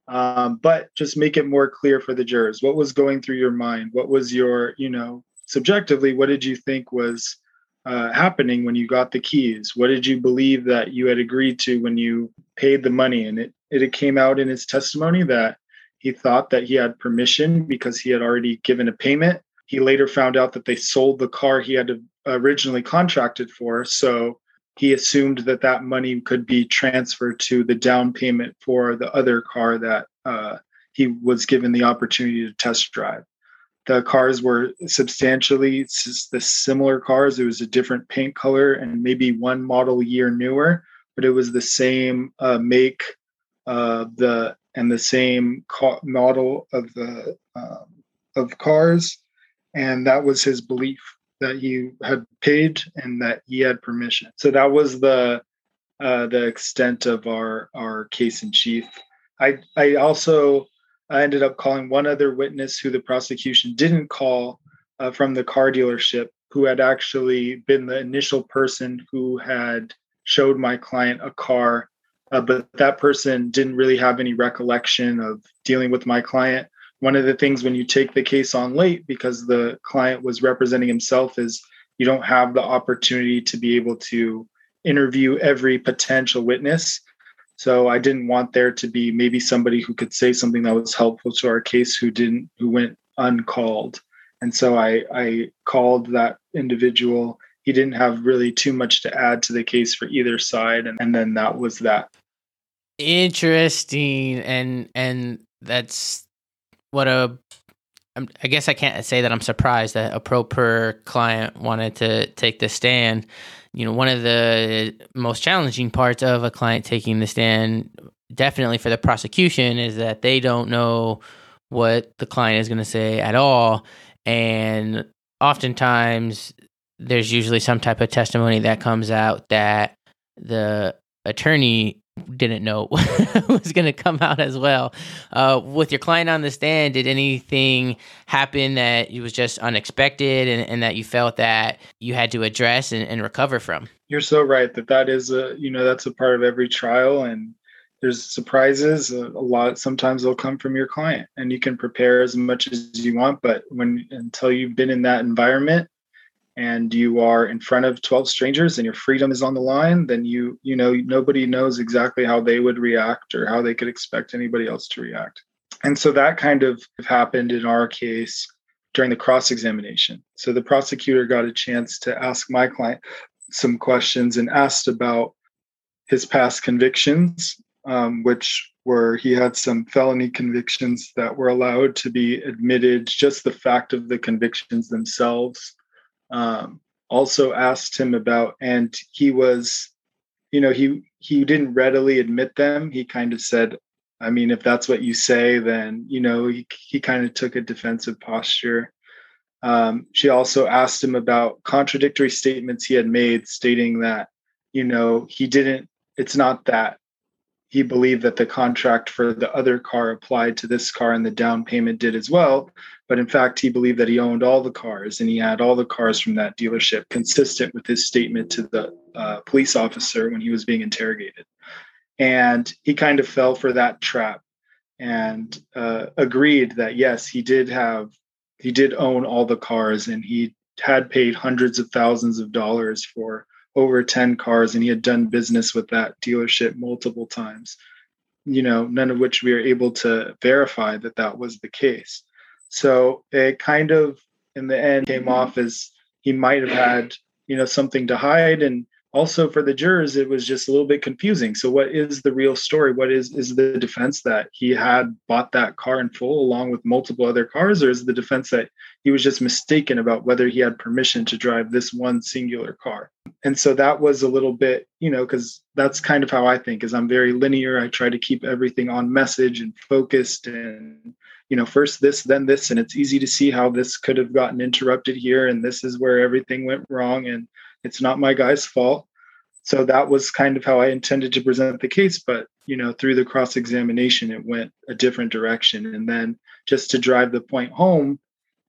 um, but just make it more clear for the jurors what was going through your mind what was your you know subjectively what did you think was uh, happening when you got the keys? What did you believe that you had agreed to when you paid the money? And it, it came out in his testimony that he thought that he had permission because he had already given a payment. He later found out that they sold the car he had originally contracted for. So he assumed that that money could be transferred to the down payment for the other car that uh, he was given the opportunity to test drive. the cars were substantially the similar cars. It was a different paint color and maybe one model year newer, but it was the same uh, make, the and the same model of the um, of cars, and that was his belief that he had paid and that he had permission. So that was the uh, the extent of our our case in chief. I I also I ended up calling one other witness who the prosecution didn't call uh, from the car dealership, who had actually been the initial person who had showed my client a car, uh, but that person didn't really have any recollection of dealing with my client. One of the things when you take the case on late because the client was representing himself is you don't have the opportunity to be able to interview every potential witness so I didn't want there to be maybe somebody who could say something that was helpful to our case who didn't who went uncalled. And so I I called that individual. He didn't have really too much to add to the case for either side and, and then that was that. Interesting and and that's what a I guess I can't say that I'm surprised that a pro per client wanted to take the stand you know, one of the most challenging parts of a client taking the stand, definitely for the prosecution, is that they don't know what the client is going to say at all. And oftentimes, there's usually some type of testimony that comes out that the attorney didn't know was going to come out as well. Uh, with your client on the stand, did anything happen that was just unexpected and, and that you felt that you had to address and, and, recover from? You're so right that that is a you know that's a part of every trial and there's surprises a, a lot sometimes they'll come from your client and you can prepare as much as you want but when until you've been in that environment and you are in front of 12 strangers and your freedom is on the line then you you know nobody knows exactly how they would react or how they could expect anybody else to react. And so that kind of happened in our case during the cross examination so the prosecutor got a chance to ask my client some questions and asked about his past convictions um, which were he had some felony convictions that were allowed to be admitted just the fact of the convictions themselves um, also asked him about, and he was, you know, he he didn't readily admit them. He kind of said, I mean, if that's what you say, then you know, he he kind of took a defensive posture. Um, she also asked him about contradictory statements he had made, stating that, you know, he didn't. It's not that he believed that the contract for the other car applied to this car and the down payment did as well. But in fact, he believed that he owned all the cars and he had all the cars from that dealership, consistent with his statement to the uh, police officer when he was being interrogated. And he kind of fell for that trap and uh, agreed that yes, he did have, he did own all the cars and he had paid hundreds of thousands of dollars for over 10 cars and he had done business with that dealership multiple times you know none of which we are able to verify that that was the case. So it kind of in the end came mm-hmm. off as he might have had you know something to hide and also for the jurors it was just a little bit confusing. So what is the real story? What is is the defense that he had bought that car in full along with multiple other cars? Or is the defense that he was just mistaken about whether he had permission to drive this one singular car? And so that was a little bit you know because that's kind of how i think is i'm very linear. I try to keep everything on message and focused and you know first this then this. And it's easy to see how this could have gotten interrupted here. And this is where everything went wrong. And it's not my guy's fault. So that was kind of how I intended to present the case. But, you know, through the cross examination, it went a different direction. And then just to drive the point home,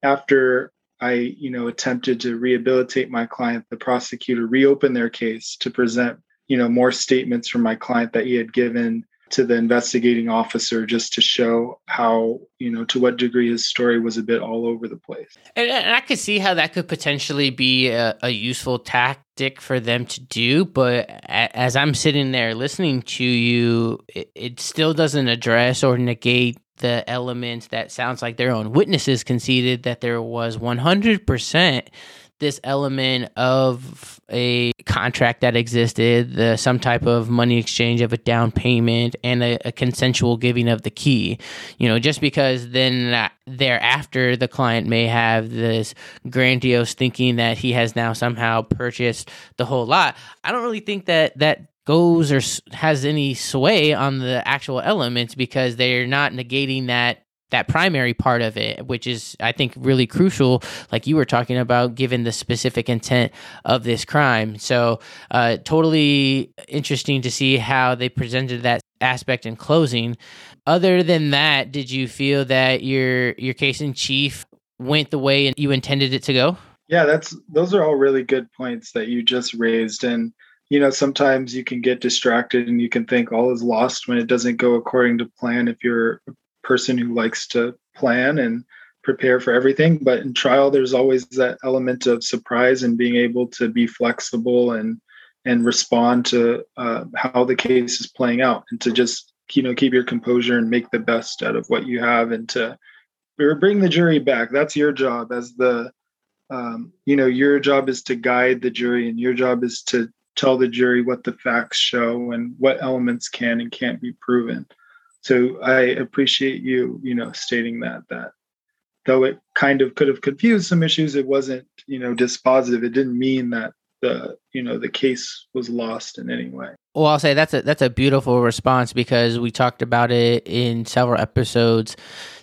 after I, you know, attempted to rehabilitate my client, the prosecutor reopened their case to present, you know, more statements from my client that he had given to the investigating officer just to show how you know to what degree his story was a bit all over the place. And, and i could see how that could potentially be a, a, useful tactic for them to do but as i'm sitting there listening to you it, it still doesn't address or negate the elements that sounds like their own witnesses conceded that there was 100% this element of a contract that existed, the, some type of money exchange of a down payment, and a, a consensual giving of the key. You know, just because then thereafter the client may have this grandiose thinking that he has now somehow purchased the whole lot. I don't really think that that goes or has any sway on the actual elements because they're not negating that that primary part of it, which is, I think, really crucial, like you were talking about, given the specific intent of this crime. So, uh, totally interesting to see how they presented that aspect in closing. Other than that, did you feel that your your case in chief went the way you intended it to go? Yeah, that's those are all really good points that you just raised, and you know sometimes you can get distracted and you can think all is lost when it doesn't go according to plan if you're person who likes to plan and prepare for everything. But in trial, there's always that element of surprise and being able to be flexible and and respond to uh, how the case is playing out, and to just you know keep your composure and make the best out of what you have, and to bring the jury back. That's your job as the um, you know your job is to guide the jury, and your job is to tell the jury what the facts show and what elements can and can't be proven so i appreciate you you know stating that that though it kind of could have confused some issues it wasn't you know dispositive. It didn't mean that the you know the case was lost in any way. Well i'll say that's a that's a beautiful response because we talked about it in several episodes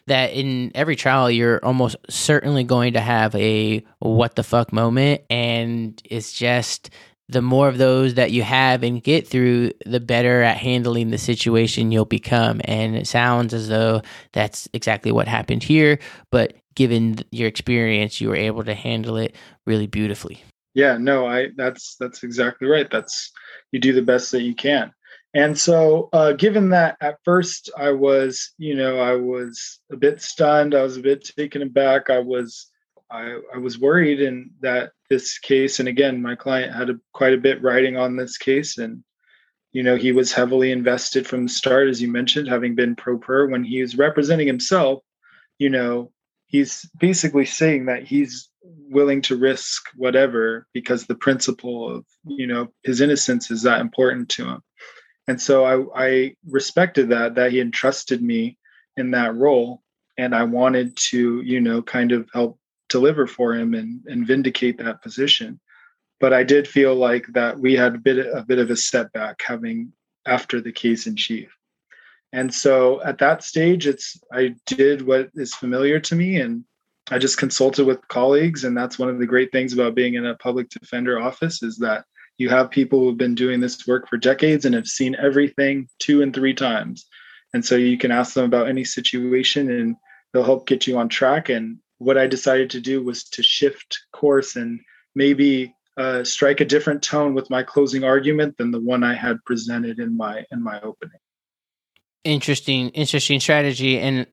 that in every trial you're almost certainly going to have a what the fuck moment. And it's just the more of those that you have and get through, the better at handling the situation you'll become. And it sounds as though that's exactly what happened here. But given your experience, you were able to handle it really beautifully. Yeah, no, I that's that's exactly right. That's you do the best that you can. And so, uh, given that at first I was, you know, I was a bit stunned, I was a bit taken aback, I was I, I was worried in that this case, and again, my client had a, quite a bit writing on this case, and you know he was heavily invested from the start, as you mentioned, having been pro per. When he was representing himself, you know, he's basically saying that he's willing to risk whatever because the principle of you know his innocence is that important to him, and so I, I respected that that he entrusted me in that role. And I wanted to, you know, kind of help deliver for him and, and vindicate that position. But I did feel like that we had a bit a bit of a setback having after the case in chief. And so at that stage, it's I did what is familiar to me and I just consulted with colleagues. And that's one of the great things about being in a public defender office is that you have people who've been doing this work for decades and have seen everything two and three times. And so you can ask them about any situation and they'll help get you on track. And what I decided to do was to shift course and maybe uh, strike a different tone with my closing argument than the one I had presented in my in my opening. Interesting, interesting strategy, and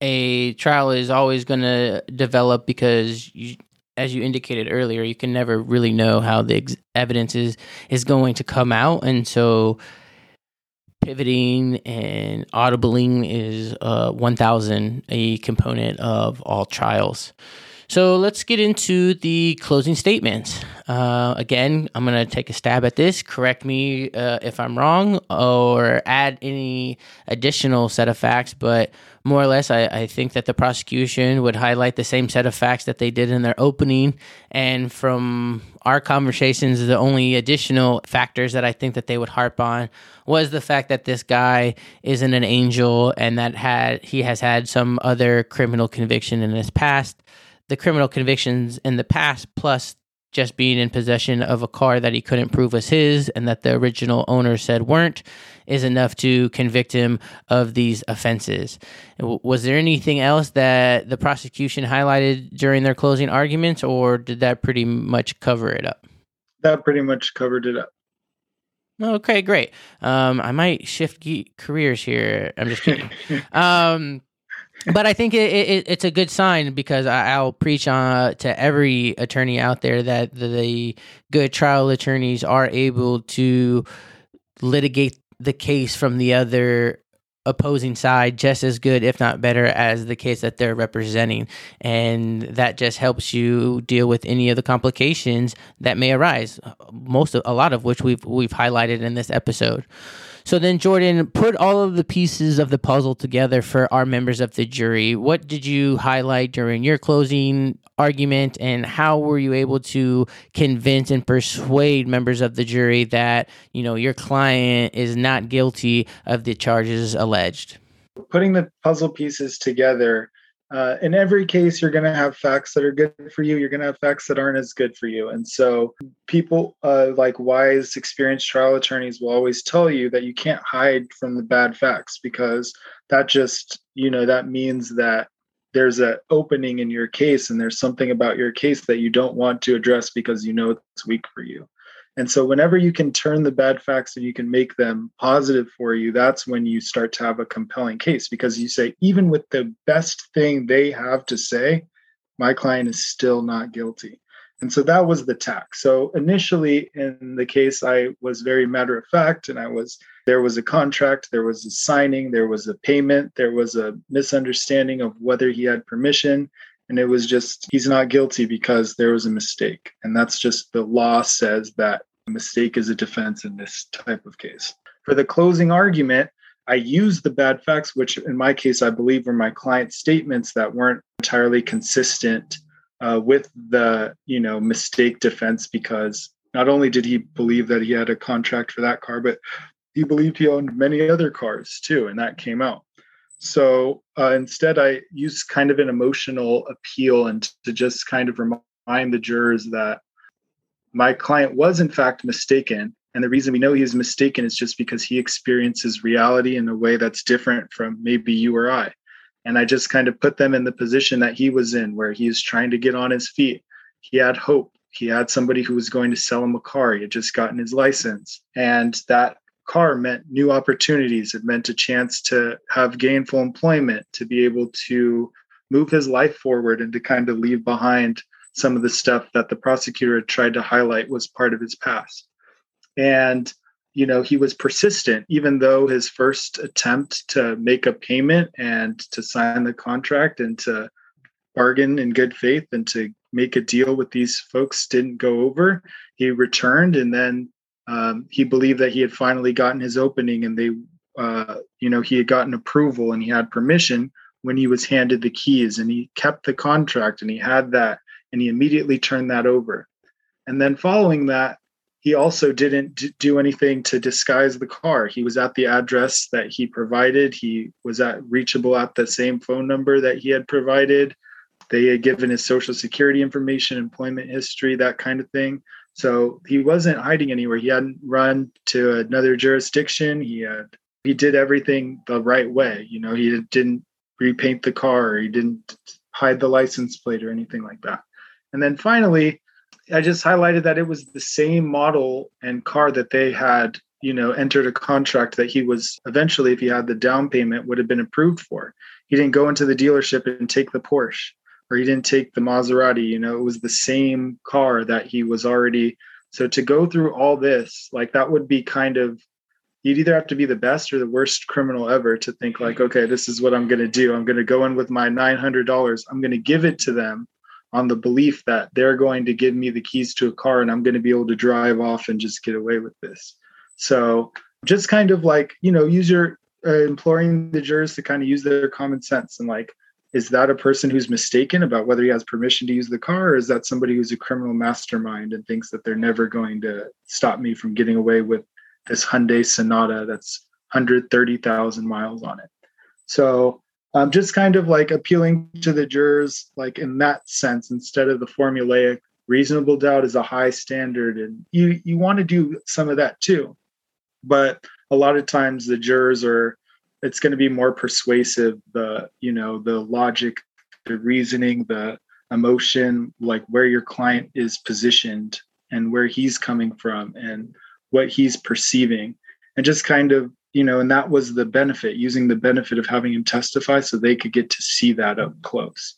a trial is always going to develop because you, as you indicated earlier, you can never really know how the ex- evidence is is going to come out, and so pivoting and audibling is uh, 1000 a component of all trials so let's get into the closing statements. Uh, again, I'm going to take a stab at this. Correct me uh, if I'm wrong or add any additional set of facts, but more or less, I, I, think that the prosecution would highlight the same set of facts that they did in their opening. And from our conversations, the only additional factors that I think that they would harp on was the fact that this guy isn't an angel and that had he has had some other criminal conviction in his past the criminal convictions in the past, plus just being in possession of a car that he couldn't prove was his and that the original owner said weren't, is enough to convict him of these offenses. Was there anything else that the prosecution highlighted during their closing arguments, or did that pretty much cover it up? That pretty much covered it up. Okay, great. Um, I might shift careers here. I'm just kidding. um, but I think it, it, it's a good sign because I, will preach on to every attorney out there that the, the good trial attorneys are able to litigate the case from the other opposing side just as good, if not better, as the case that they're representing. And that just helps you deal with any of the complications that may arise, most of, a lot of which we've, we've highlighted in this episode. So then, Jordan, put all of the pieces of the puzzle together for our members of the jury. What did you highlight during your closing argument, and how were you able to convince and persuade members of the jury that you know your client is not guilty of the charges alleged? Putting the puzzle pieces together uh, in every case you're going to have facts that are good for you. You're going to have facts that aren't as good for you. And so people uh, like wise experienced trial attorneys will always tell you that you can't hide from the bad facts because that just you know that means that there's an opening in your case and there's something about your case that you don't want to address because you know it's weak for you and so, whenever you can turn the bad facts and you can make them positive for you, that's when you start to have a compelling case because you say, even with the best thing they have to say, my client is still not guilty. And so that was the tack. So initially in the case, I was very matter of fact, and I was there was a contract, there was a signing, there was a payment, there was a misunderstanding of whether he had permission. And it was just, he's not guilty because there was a mistake. And that's just the law says that mistake is a defense in this type of case. For the closing argument, I used the bad facts, which in my case, I believe were my client's statements that weren't entirely consistent uh, with the, you know, mistake defense because not only did he believe that he had a contract for that car, but he believed he owned many other cars too, and that came out. So uh, instead, I used kind of an emotional appeal and to just kind of remind the jurors that my client was in fact mistaken and the reason we know he is mistaken is just because he experiences reality in a way that's different from maybe you or I. And I just kind of put them in the position that he was in, where he he's trying to get on his feet. He had hope. He had somebody who was going to sell him a car. He had just gotten his license. And that car meant new opportunities. It meant a chance to have gainful employment, to be able to move his life forward and to kind of leave behind some of the stuff that the prosecutor had tried to highlight was part of his past. And, you know, he was persistent, even though his first attempt to make a payment and to sign the contract and to bargain in good faith and to make a deal with these folks didn't go over. He returned and then um, he believed that he had finally gotten his opening and they, uh, you know, he had gotten approval and he had permission when he was handed the keys and he kept the contract and he had that and he immediately turned that over. And then following that, he also didn't do anything to disguise the car. He was at the address that he provided. He was at reachable at the same phone number that he had provided. They had given his social security information, employment history, that kind of thing. So he wasn't hiding anywhere. He hadn't run to another jurisdiction. He had he did everything the right way. You know, he didn't repaint the car. He didn't hide the license plate or anything like that. And then finally, I just highlighted that it was the same model and car that they had, you know, entered a contract that he was eventually, if he had the down payment, would have been approved for. He didn't go into the dealership and take the Porsche or he didn't take the Maserati. You know, it was the same car that he was already. So to go through all this, like that would be kind of you'd either have to be the best or the worst criminal ever to think like okay this is what i'm going to do i'm going to go in with my $900 i'm going to give it to them on the belief that they're going to give me the keys to a car and I'm going to be able to drive off and just get away with this. So just kind of like, you know, use your uh, imploring the jurors to kind of use their common sense and like, is that a person who's mistaken about whether he has permission to use the car or is that somebody who's a criminal mastermind and thinks that they're never going to stop me from getting away with this Hyundai Sonata that's 130,000 miles on it. So um, just kind of like appealing to the jurors like in that sense instead of the formulaic reasonable doubt is a high standard and you you want to do some of that too. But a lot of times the jurors are it's going to be more persuasive the you know the logic the reasoning the emotion like where your client is positioned and where he's coming from and what he's perceiving and just kind of you know, and that was the benefit, using the benefit of having him testify so they could get to see that up close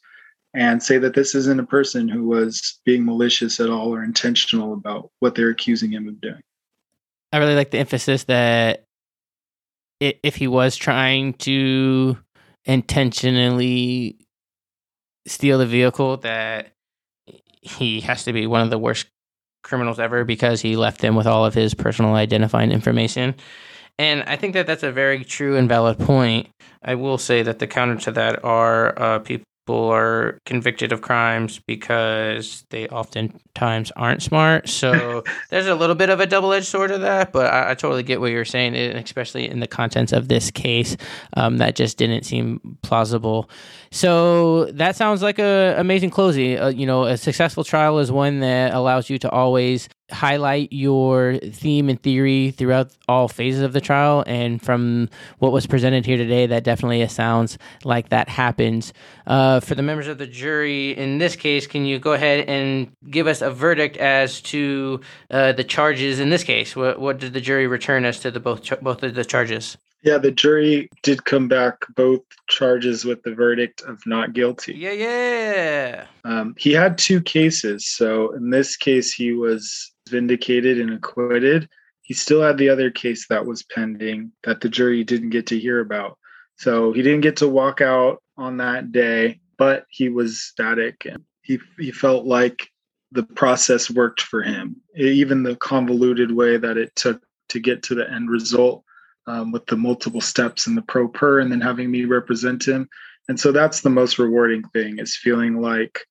and say that this isn't a person who was being malicious at all or intentional about what they're accusing him of doing. I really like the emphasis that if he was trying to intentionally steal the vehicle, that he has to be one of the worst criminals ever because he left them with all of his personal identifying information. And I think that that's a very true and valid point. I will say that the counter to that are uh, people are convicted of crimes because they oftentimes aren't smart. So there's a little bit of a double edged sword of that, but I, I, totally get what you're saying, and especially in the contents of this case, um, that just didn't seem plausible. So that sounds like a amazing closing. Uh, you know, a successful trial is one that allows you to always highlight your theme and theory throughout all phases of the trial. And from what was presented here today, that definitely sounds like that happens. Uh, for the members of the jury, in this case, can you go ahead and give us a verdict as to uh, the charges in this case? What, what did the jury return as to the both both of the charges? Yeah, the jury did come back both charges with the verdict of not guilty. Yeah, yeah. Um, he had two cases. So in this case, he was vindicated and acquitted. He still had the other case that was pending that the jury didn't get to hear about. So he didn't get to walk out on that day, but he was static and he, he felt like the process worked for him. Even the convoluted way that it took to get to the end result um, with the multiple steps and the pro per and then having me represent him. And so that's the most rewarding thing is feeling like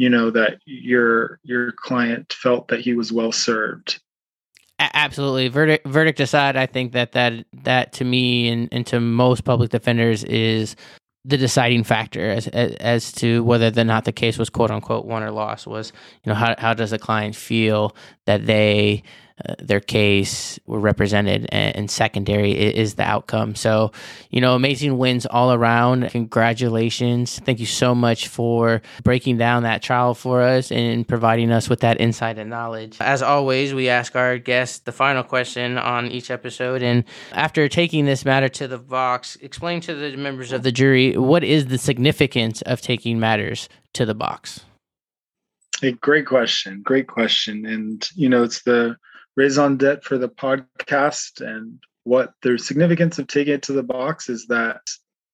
you know that your your client felt that he was well served. Absolutely. Verdict verdict aside i think that that that to me and, and to most public defenders is the deciding factor as, as, as to whether or not the case was quote unquote won or lost was you know how how does a client feel that they their case were represented and, secondary is, is, the outcome. So you know amazing wins all around. Congratulations. Thank you so much for breaking down that trial for us and providing us with that insight and knowledge. As always we ask our guests the final question on each episode. And after taking this matter to the box explain to the members of the jury what is the significance of taking matters to the box? A great question. Great question. And you know it's the raison d'etre for the podcast and what the significance of taking it to the box is that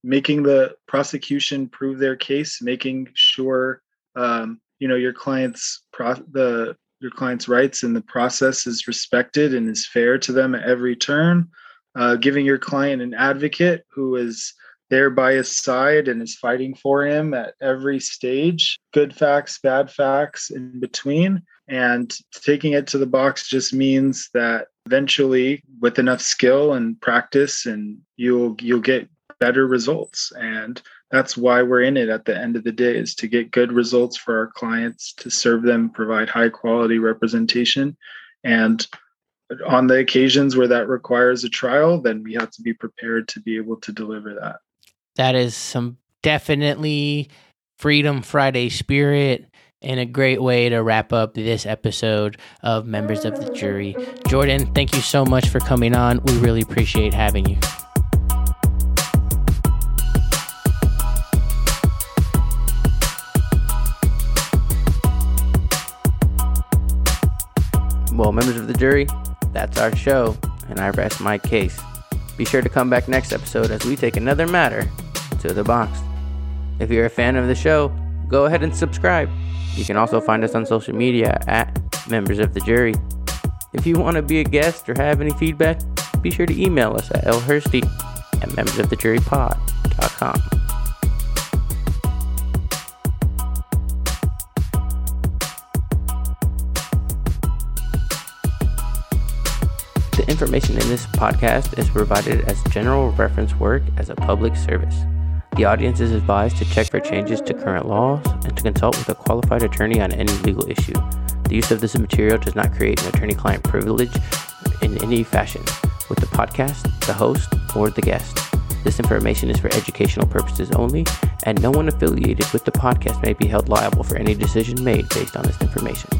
making the prosecution prove their case, making sure um, you know your client's pro- the your client's rights in the process is respected and is fair to them at every turn. Uh, giving your client an advocate who is there by his side and is fighting for him at every stage, good facts, bad facts in between. And taking it to the box just means that eventually with enough skill and practice and you'll you'll get better results. And that's why we're in it at the end of the day is to get good results for our clients, to serve them, provide high quality representation. And on the occasions where that requires a trial, then we have to be prepared to be able to deliver that. That is some definitely Freedom Friday spirit and a great way to wrap up this episode of Members of the Jury. Jordan, thank you so much for coming on. We really appreciate having you. Well, members of the jury, that's our show, and I rest my case. Be sure to come back next episode as we take another matter to the box. If you're a fan of the show, go ahead and subscribe. You can also find us on social media at Members of the Jury. If you want to be a guest or have any feedback, be sure to email us at lhursty at membersofthejurypod.com. The information in this podcast is provided as general reference work as a public service. The audience is advised to check for changes to current laws and to consult with a qualified attorney on any legal issue. The use of this material does not create an attorney client privilege in any fashion with the podcast, the host, or the guest. This information is for educational purposes only, and no one affiliated with the podcast may be held liable for any decision made based on this information.